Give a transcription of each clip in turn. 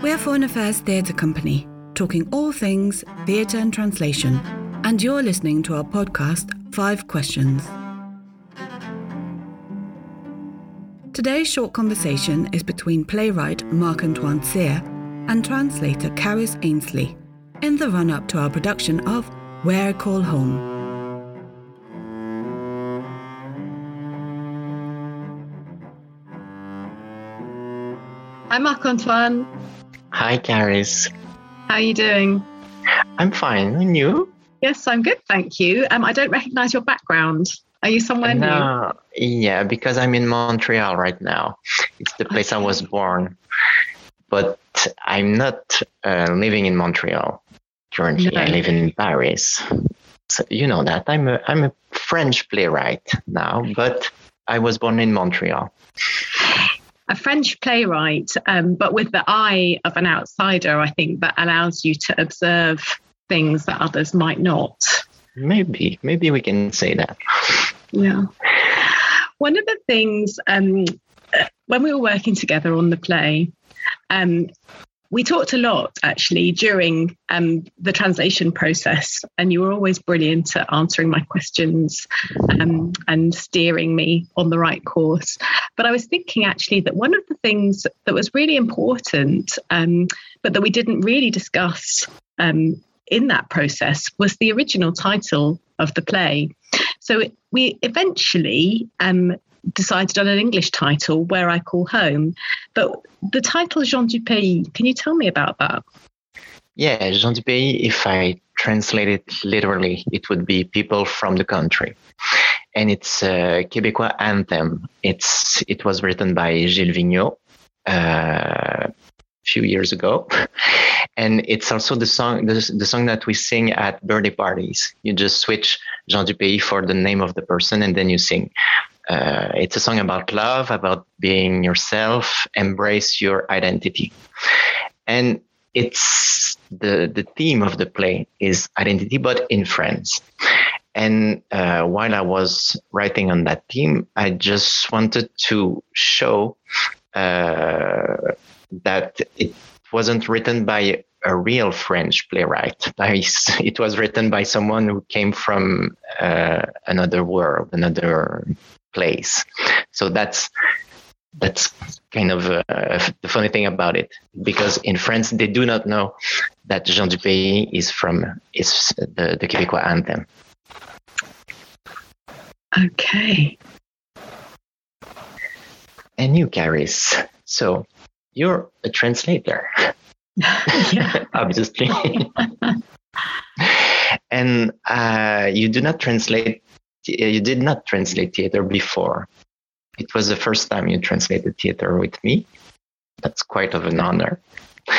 We're Foreign Affairs Theatre Company, talking all things theatre and translation, and you're listening to our podcast, Five Questions. Today's short conversation is between playwright Marc Antoine Cyr and translator Charis Ainslie in the run up to our production of Where I Call Home. Hi, Marc Antoine. Hi, Charis. How are you doing? I'm fine. And you? Yes, I'm good, thank you. Um, I don't recognize your background. Are you somewhere no, new? Yeah, because I'm in Montreal right now. It's the place okay. I was born. But I'm not uh, living in Montreal currently. No. I live in Paris. So you know that. I'm a, I'm a French playwright now, but I was born in Montreal a French playwright, um, but with the eye of an outsider, I think that allows you to observe things that others might not. Maybe, maybe we can say that. Yeah. One of the things um, when we were working together on the play, um, we talked a lot actually during um, the translation process, and you were always brilliant at answering my questions um, and steering me on the right course. But I was thinking actually that one of the things that was really important, um, but that we didn't really discuss um, in that process, was the original title of the play. So we eventually um, decided on an English title, Where I Call Home. But the title Gens du Pays, can you tell me about that? Yeah, Gens du Pays, if I translate it literally, it would be people from the country. And it's a Québécois anthem. It's It was written by Gilles Vigneault uh, a few years ago. and it's also the song the, the song that we sing at birthday parties. You just switch Gens du Pays for the name of the person and then you sing. Uh, it's a song about love, about being yourself, embrace your identity. And it's the, the theme of the play is identity, but in France. And uh, while I was writing on that theme, I just wanted to show uh, that it wasn't written by a real French playwright. It was written by someone who came from uh, another world, another place. So that's that's kind of uh, the funny thing about it because in France they do not know that Gens du Pays is from is the, the Québécois anthem. Okay. And you, Caris. So you're a translator. Obviously. and uh, you do not translate you did not translate theater before. It was the first time you translated theater with me. That's quite of an honor.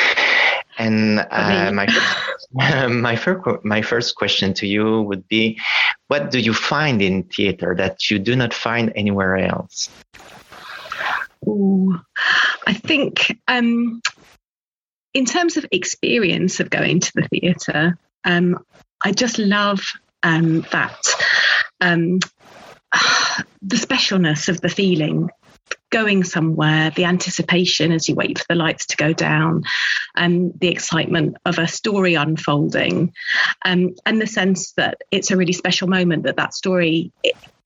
And uh, my my first my first question to you would be, what do you find in theater that you do not find anywhere else? Ooh, I think um, in terms of experience of going to the theatre, um, I just love um, that um, the specialness of the feeling going somewhere, the anticipation as you wait for the lights to go down, and the excitement of a story unfolding, um, and the sense that it's a really special moment that that story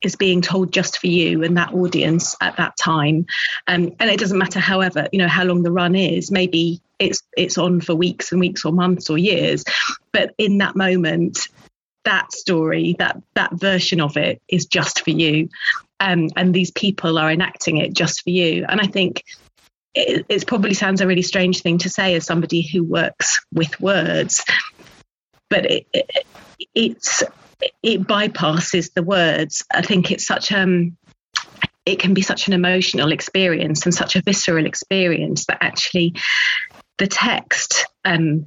is being told just for you and that audience at that time. Um, and it doesn't matter, however, you know how long the run is. Maybe it's it's on for weeks and weeks or months or years, but in that moment, that story, that that version of it is just for you, um, and these people are enacting it just for you. And I think it, it probably sounds a really strange thing to say as somebody who works with words, but it, it it's it bypasses the words. I think it's such um it can be such an emotional experience and such a visceral experience that actually the text um,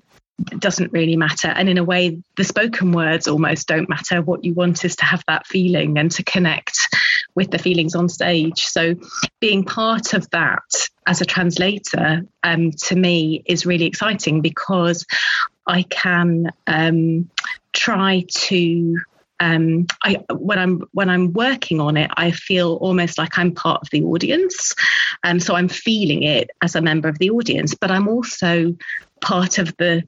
doesn't really matter. And in a way, the spoken words almost don't matter. What you want is to have that feeling and to connect with the feelings on stage. So, being part of that as a translator um, to me is really exciting because I can um, try to um, I, when I'm when I'm working on it, I feel almost like I'm part of the audience, and um, so I'm feeling it as a member of the audience. But I'm also part of the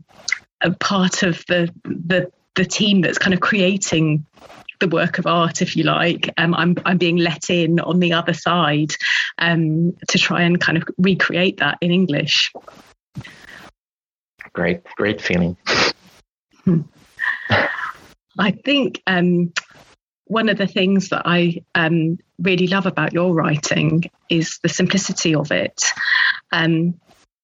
a part of the the the team that's kind of creating the work of art, if you like. Um, I'm I'm being let in on the other side um, to try and kind of recreate that in English. Great, great feeling. Hmm. I think um, one of the things that I um, really love about your writing is the simplicity of it. Um,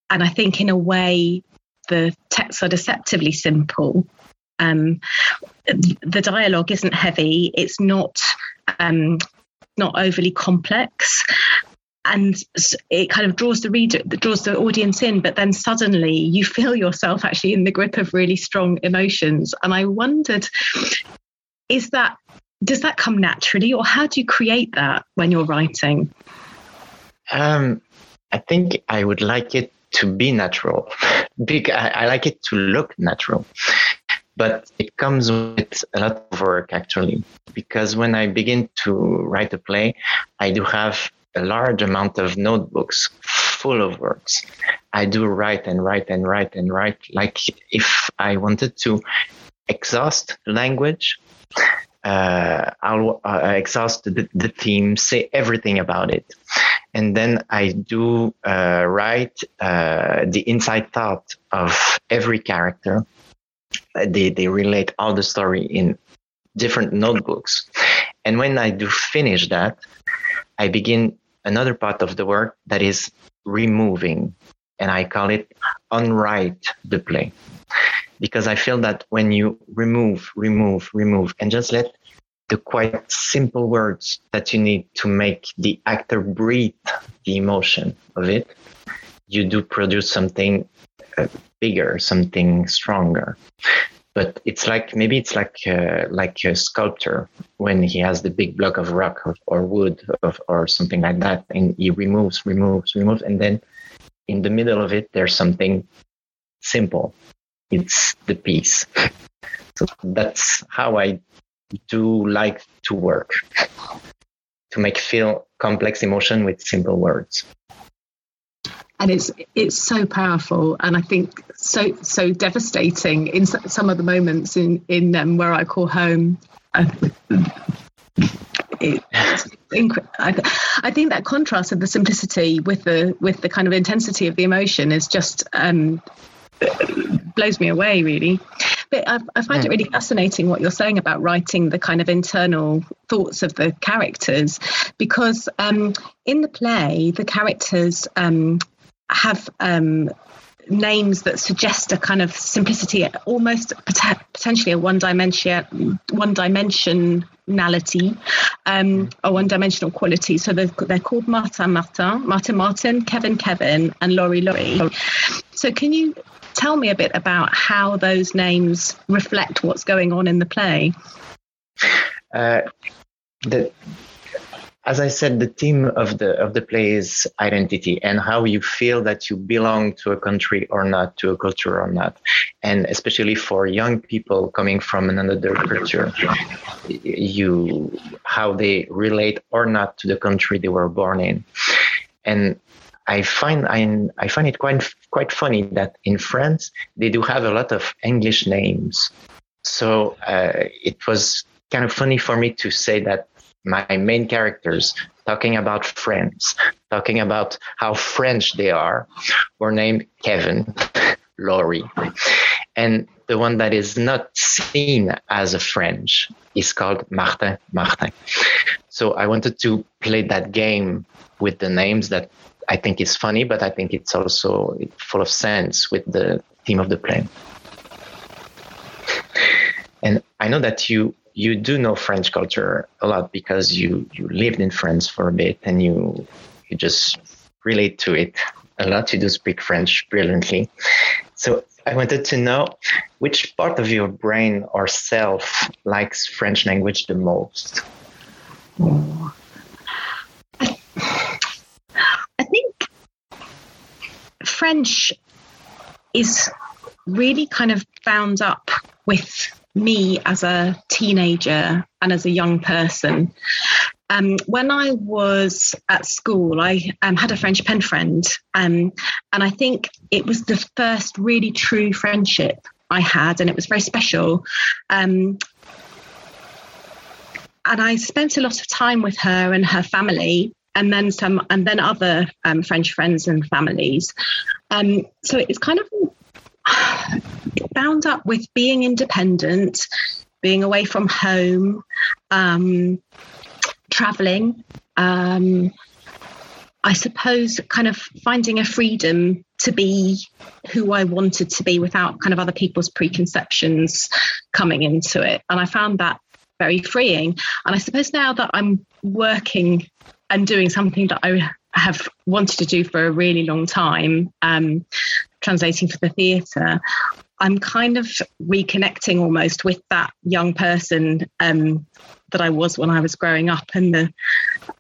and I think, in a way, the texts are deceptively simple. Um, the dialogue isn't heavy. It's not um, not overly complex, and it kind of draws the reader, draws the audience in. But then suddenly you feel yourself actually in the grip of really strong emotions. And I wondered, is that does that come naturally, or how do you create that when you're writing? Um, I think I would like it to be natural. Big, I, I like it to look natural but it comes with a lot of work actually because when i begin to write a play i do have a large amount of notebooks full of works i do write and write and write and write like if i wanted to exhaust language uh, I'll uh, exhaust the, the, theme, say everything about it. And then I do uh, write uh, the inside thought of every character they, they relate all the story in different notebooks. And when I do finish that, I begin another part of the work that is removing, and I call it unwrite the play. Because I feel that when you remove, remove, remove, and just let the quite simple words that you need to make the actor breathe the emotion of it, you do produce something uh, bigger, something stronger. But it's like maybe it's like uh, like a sculptor when he has the big block of rock or, or wood of, or something like that, and he removes, removes, removes, and then in the middle of it there's something simple. It's the piece. So that's how I do like to work to make feel complex emotion with simple words. And it's it's so powerful. And i think so so devastating in some of the moments in in um, where i call home. I think that contrast of the simplicity with the with the kind of intensity of the emotion is just um, blows me away really but I, I find it really fascinating what you're saying about writing the kind of internal thoughts of the characters because um, in the play the characters um, have um, names that suggest a kind of simplicity, almost potentially a one dimension, one dimensionality, um, a one dimensional quality. So they're, they're called Martin Martin, Martin Martin, Kevin Kevin, and Laurie Laurie. So can you tell me a bit about how those names reflect what's going on in the play? Uh, the as I said, the theme of the of the play is identity and how you feel that you belong to a country or not, to a culture or not, and especially for young people coming from another culture, you how they relate or not to the country they were born in, and I find I, I find it quite quite funny that in France they do have a lot of English names, so uh, it was kind of funny for me to say that my main characters talking about friends, talking about how French they are, were named Kevin, Laurie. And the one that is not seen as a French is called Martin Martin. So I wanted to play that game with the names that I think is funny, but I think it's also full of sense with the theme of the play. And I know that you you do know French culture a lot because you you lived in France for a bit and you you just relate to it a lot. You do speak French brilliantly. So I wanted to know which part of your brain or self likes French language the most. I think French is really kind of bound up with me as a teenager and as a young person. Um, when I was at school, I um, had a French pen friend, um, and I think it was the first really true friendship I had, and it was very special. Um, and I spent a lot of time with her and her family, and then some, and then other um, French friends and families. Um, so it's kind of bound up with being independent, being away from home, traveling. Um, I suppose kind of finding a freedom to be who I wanted to be without kind of other people's preconceptions coming into it. And I found that very freeing. And I suppose now that I'm working and doing something that I have wanted to do for a really long time, um, translating for the theatre, I'm kind of reconnecting almost with that young person um, that I was when I was growing up and the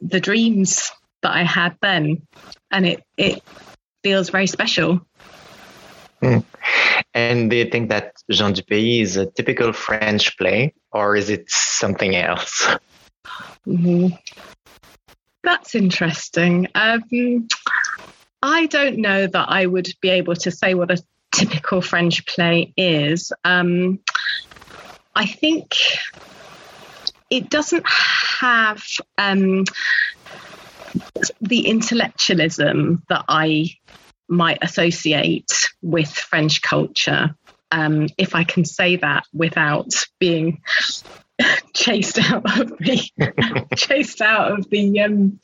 the dreams that I had then, and it it feels very special. Mm. And do you think that Gens du Pays is a typical French play, or is it something else? Mm-hmm. That's interesting. Um, I don't know that I would be able to say what a typical French play is. Um, I think it doesn't have um, the intellectualism that I might associate with French culture. Um, if I can say that without being chased out of the chased out of the um,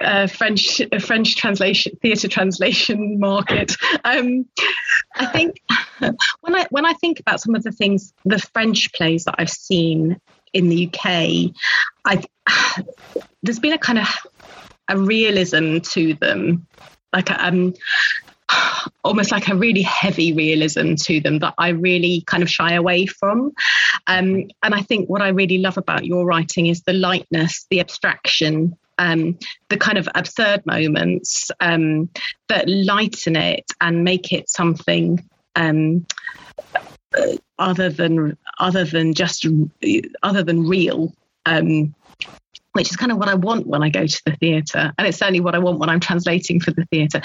uh, French uh, French translation theatre translation market. Um, I think when I when I think about some of the things, the French plays that I've seen in the UK, I there's been a kind of a realism to them, like um, almost like a really heavy realism to them that I really kind of shy away from. Um, and I think what I really love about your writing is the lightness, the abstraction, um, the kind of absurd moments um, that lighten it and make it something um, uh, other than other than just other than real. Um, which is kind of what I want when I go to the theatre. And it's certainly what I want when I'm translating for the theatre.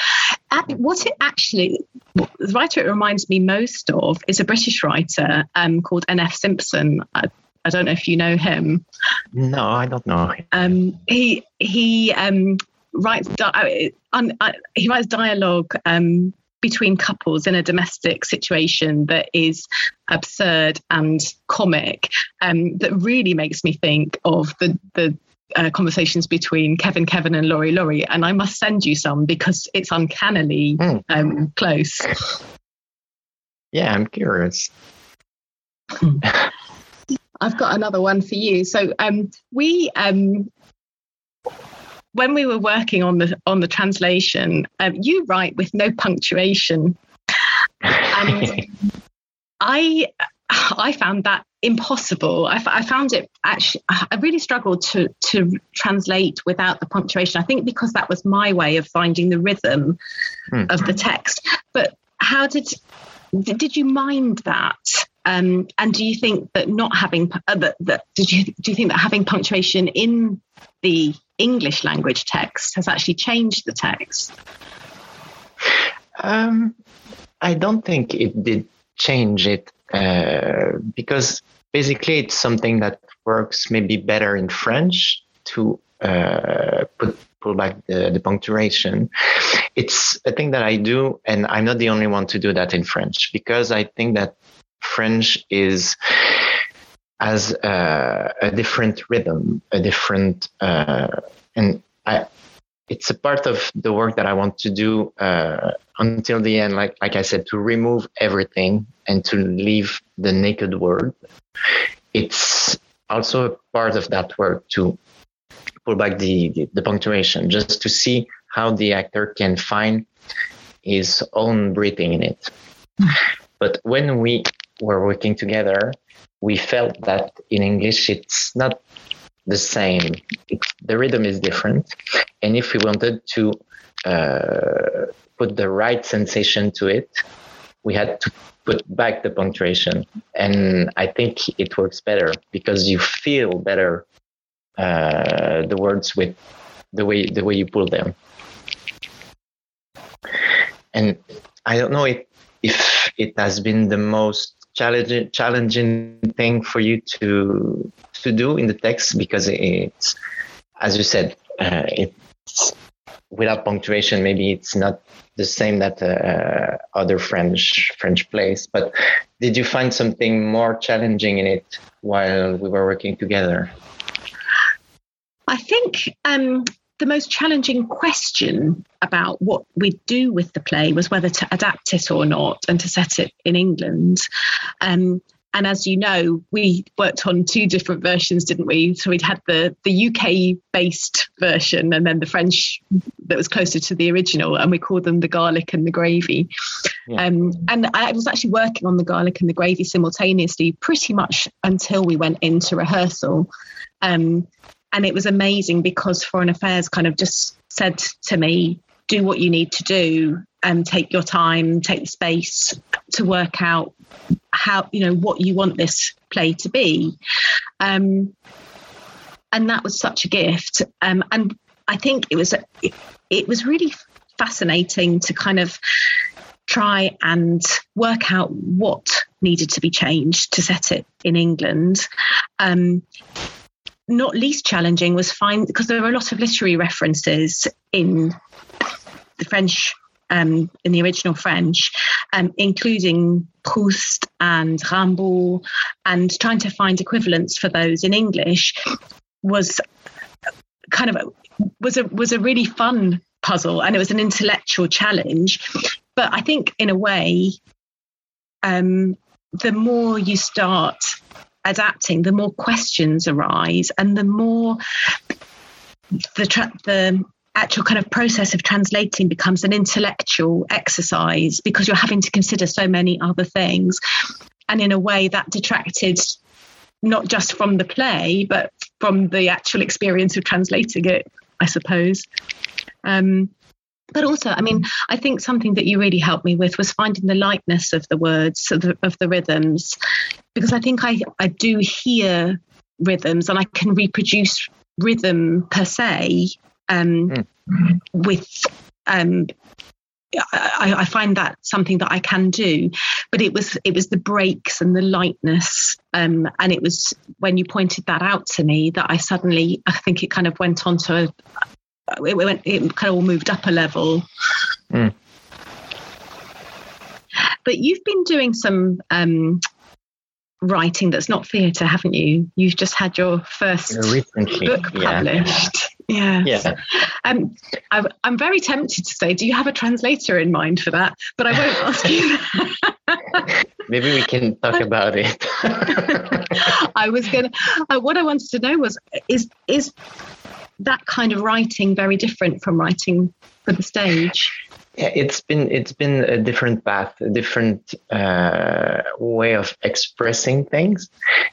What it actually, the writer it reminds me most of is a British writer um, called N.F. Simpson. I, I, don't know if you know him. No, I don't know. Um, he he um, writes di- uh, uh, he writes dialogue um, between couples in a domestic situation that is absurd and comic um, that really makes me think of the the uh, conversations between Kevin Kevin and Laurie Laurie, and I must send you some because it's uncannily mm. um, close. Yeah, I'm curious. I've got another one for you. So um, we um, when we were working on the on the translation, um, you write with no punctuation, and I I found that impossible. I, I, found it actually, I really struggled to, to translate without the punctuation. I think because that was my way of finding the rhythm hmm. of the text. But how did, did you mind that? Um, and do you think that not having uh, that, that did you do you think that having punctuation in the English language text has actually changed the text? Um, I don't think it did change it uh, because basically it's something that works maybe better in French to uh, put pull back the, the punctuation. It's a thing that I do, and I'm not the only one to do that in French because I think that French is as a, a different rhythm, a different, uh, and I it's a part of the work that I want to do uh, until the end. Like like I said, to remove everything and to leave the naked word. It's also a part of that work to pull back the, the, the punctuation, just to see how the actor can find his own breathing in it. but when we were working together, we felt that in English it's not the same. The rhythm is different. And if we wanted to uh, put the right sensation to it, we had to put back the punctuation, and I think it works better because you feel better uh, the words with the way the way you pull them. And I don't know if if it has been the most challenging challenging thing for you to to do in the text because it's as you said uh, it's without punctuation maybe it's not the same that uh, other french french plays. But did you find something more challenging in it while we were working together? I think um, the most challenging question about what we do with the play was whether to adapt it or not and to set it in England. Um, and as you know, we worked on two different versions, didn't we? So we'd had the the UK based version and then the French that was closer to the original, and we called them the garlic and the gravy. Yeah. Um, and I was actually working on the garlic and the gravy simultaneously, pretty much until we went into rehearsal. Um, and it was amazing because Foreign Affairs kind of just said to me, do what you need to do and take your time, take the space to work out how, you know, what you want this play to be. Um, and that was such a gift. Um, and I think it was, it, it was really fascinating to kind of try and work out what needed to be changed to set it in England. Um, not least challenging was find because there were a lot of literary references in the French um, in the original French, um, including Proust and Rimbaud, and trying to find equivalents for those in English was kind of a, was a was a really fun puzzle, and it was an intellectual challenge. But I think, in a way, um, the more you start adapting, the more questions arise, and the more the tra- the actual kind of process of translating becomes an intellectual exercise because you're having to consider so many other things, and in a way that detracted not just from the play but from the actual experience of translating it, I suppose. Um, but also i mean i think something that you really helped me with was finding the lightness of the words of the, of the rhythms because i think i i do hear rhythms and i can reproduce rhythm per se um, mm. with um, I, I, find that something that I can do, but it was it was the breaks and the lightness, um, and it was when you pointed that out to me that I suddenly I think it kind of went on to a, it went it kind of all moved up a level. Mm. But you've been doing some um, writing that's not theatre, haven't you? You've just had your first Recently, book published. Yeah. Yeah. yeah. Um, I, I'm very tempted to say, do you have a translator in mind for that? But I won't ask you. Maybe we can talk about it. I was gonna. Uh, what I wanted to know was, is is that kind of writing very different from writing for the stage? Yeah, it's been it's been a different path, a different uh, way of expressing things.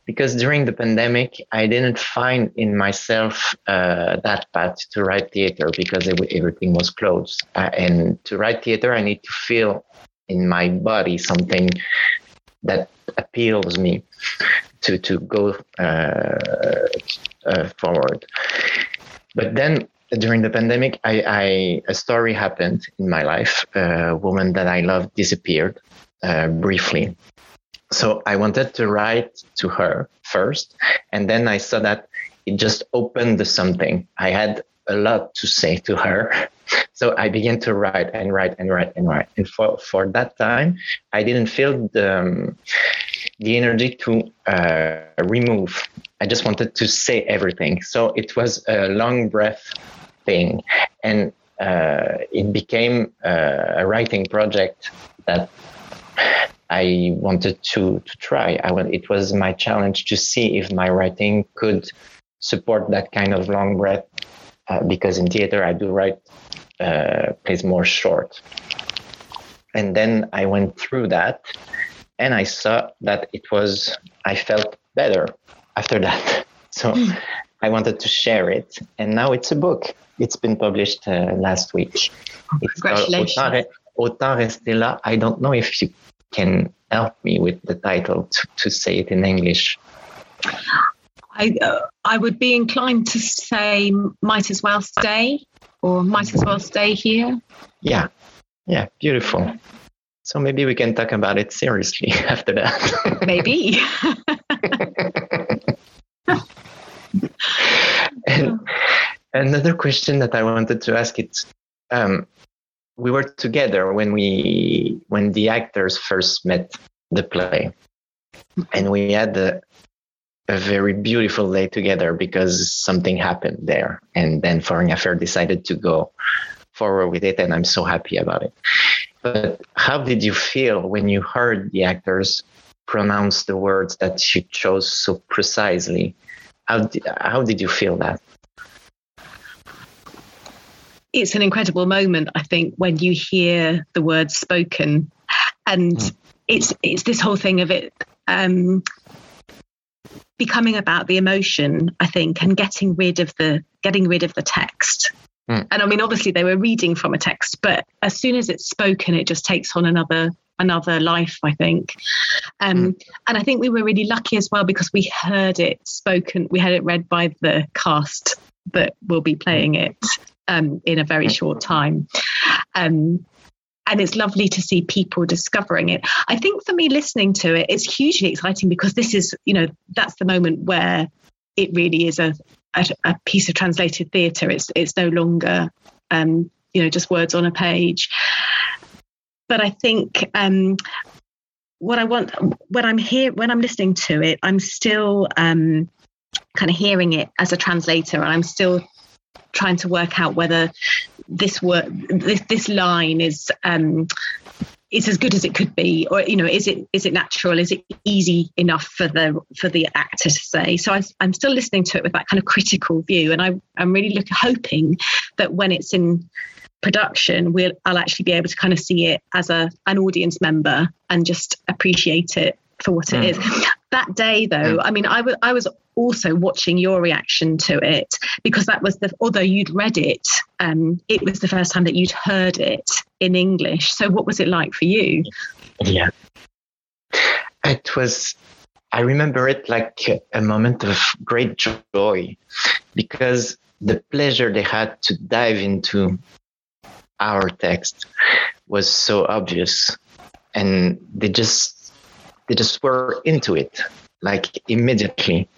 Because during the pandemic, I didn't find in myself uh, that path to write theater because it, everything was closed. Uh, and to write theater, I need to feel in my body something that appeals me to to go uh, uh, forward. But then during the pandemic, I, I, a story happened in my life. A woman that I loved disappeared uh, briefly. So I wanted to write to her first, and then I saw that it just opened something. I had a lot to say to her. So I began to write and write and write and write. And for, for that time, I didn't feel the, um, the energy to uh, remove. I just wanted to say everything. So it was a long breath thing. And uh, it became uh, a writing project that I wanted to, to try. I it was my challenge to see if my writing could support that kind of long breath. Uh, because in theater, I do write uh, plays more short. And then I went through that and I saw that it was, I felt better after that. So mm. I wanted to share it. And now it's a book. It's been published uh, last week. Congratulations. Autant, autant rester là. I don't know if you can help me with the title to, to say it in English. I uh, I would be inclined to say might as well stay or might as well stay here. Yeah, yeah, beautiful. So maybe we can talk about it seriously after that. maybe. and another question that I wanted to ask it. um, we were together when we when the actors first met the play and we had a, a very beautiful day together because something happened there and then foreign affair decided to go forward with it and i'm so happy about it but how did you feel when you heard the actors pronounce the words that you chose so precisely how did, how did you feel that it's an incredible moment, I think, when you hear the words spoken, and mm. it's it's this whole thing of it um, becoming about the emotion, I think, and getting rid of the getting rid of the text. Mm. And I mean, obviously, they were reading from a text, but as soon as it's spoken, it just takes on another another life i think um, mm. and i think we were really lucky as well because we heard it spoken we had it read by the cast that will be playing it um, in a very short time. Um, and it's lovely to see people discovering it. I think for me, listening to it, it's hugely exciting because this is, you know, that's the moment where it really is a, a, a piece of translated theatre. It's it's no longer, um, you know, just words on a page. But I think um, what I want when I'm here when I'm listening to it, I'm still um, kind of hearing it as a translator, and I'm still trying to work out whether this work this this line is um, is as good as it could be or you know is it is it natural is it easy enough for the for the actor to say so I, am still listening to it with that kind of critical view and I, i'm really look, hoping that when it's in production we'll i'll actually be able to kind of see it as a an audience member and just appreciate it for what it mm. is. That day, though, mm. I mean, I was I was also watching your reaction to it because that was the although you'd read it, um, it was the first time that you'd heard it in English. So, what was it like for you? Yeah, it was. I remember it like a moment of great joy because the pleasure they had to dive into our text was so obvious and they just they just were into it like immediately.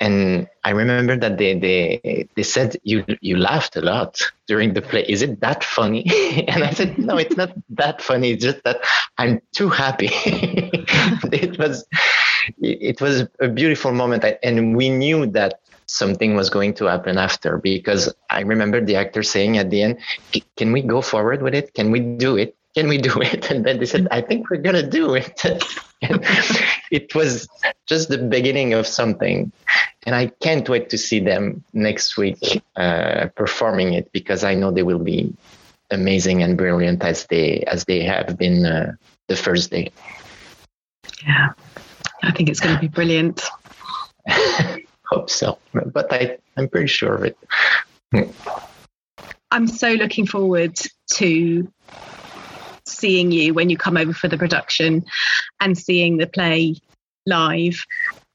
And i remember that they they they said you you laughed a lot during the play. Is it that funny? And i said no it's not that funny. It's just that i'm too happy. It was it was a beautiful moment. And we knew that something was going to happen after because i remember the actor saying at the end can we go forward with it? Can we do it can we do it? And then they said, I think we're going to do it. it was just the beginning of something. And I can't wait to see them next week uh, performing it because I know they will be amazing and brilliant as they as they have been uh, the first day. Yeah, I think it's going to be brilliant. Hope so, but I I'm pretty sure of it. I'm so looking forward to seeing you when you come over for the production and seeing the play live.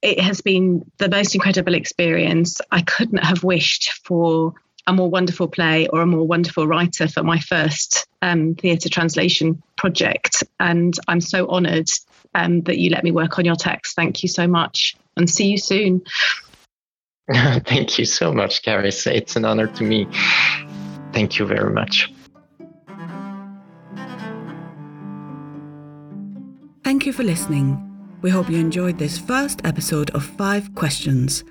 It has been the most incredible experience. I couldn't have wished for a more wonderful play or a more wonderful writer for my first um, theatre translation project. And I'm so honoured um, that you let me work on your text. Thank you so much and see you soon. Thank you so much, Charis. It's an honour to me. Thank you very much. You for listening. We hope you enjoyed this first episode of Five Questions.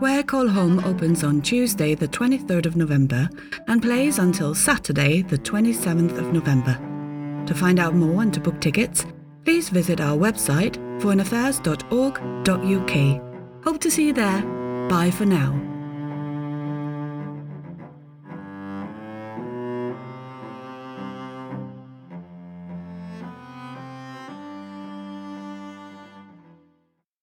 Where Call Home opens on Tuesday, the 23rd of November, and plays until Saturday, the 27th of November. To find out more and to book tickets, please visit our website, foreignaffairs.org.uk. Hope to see you there. Bye for now.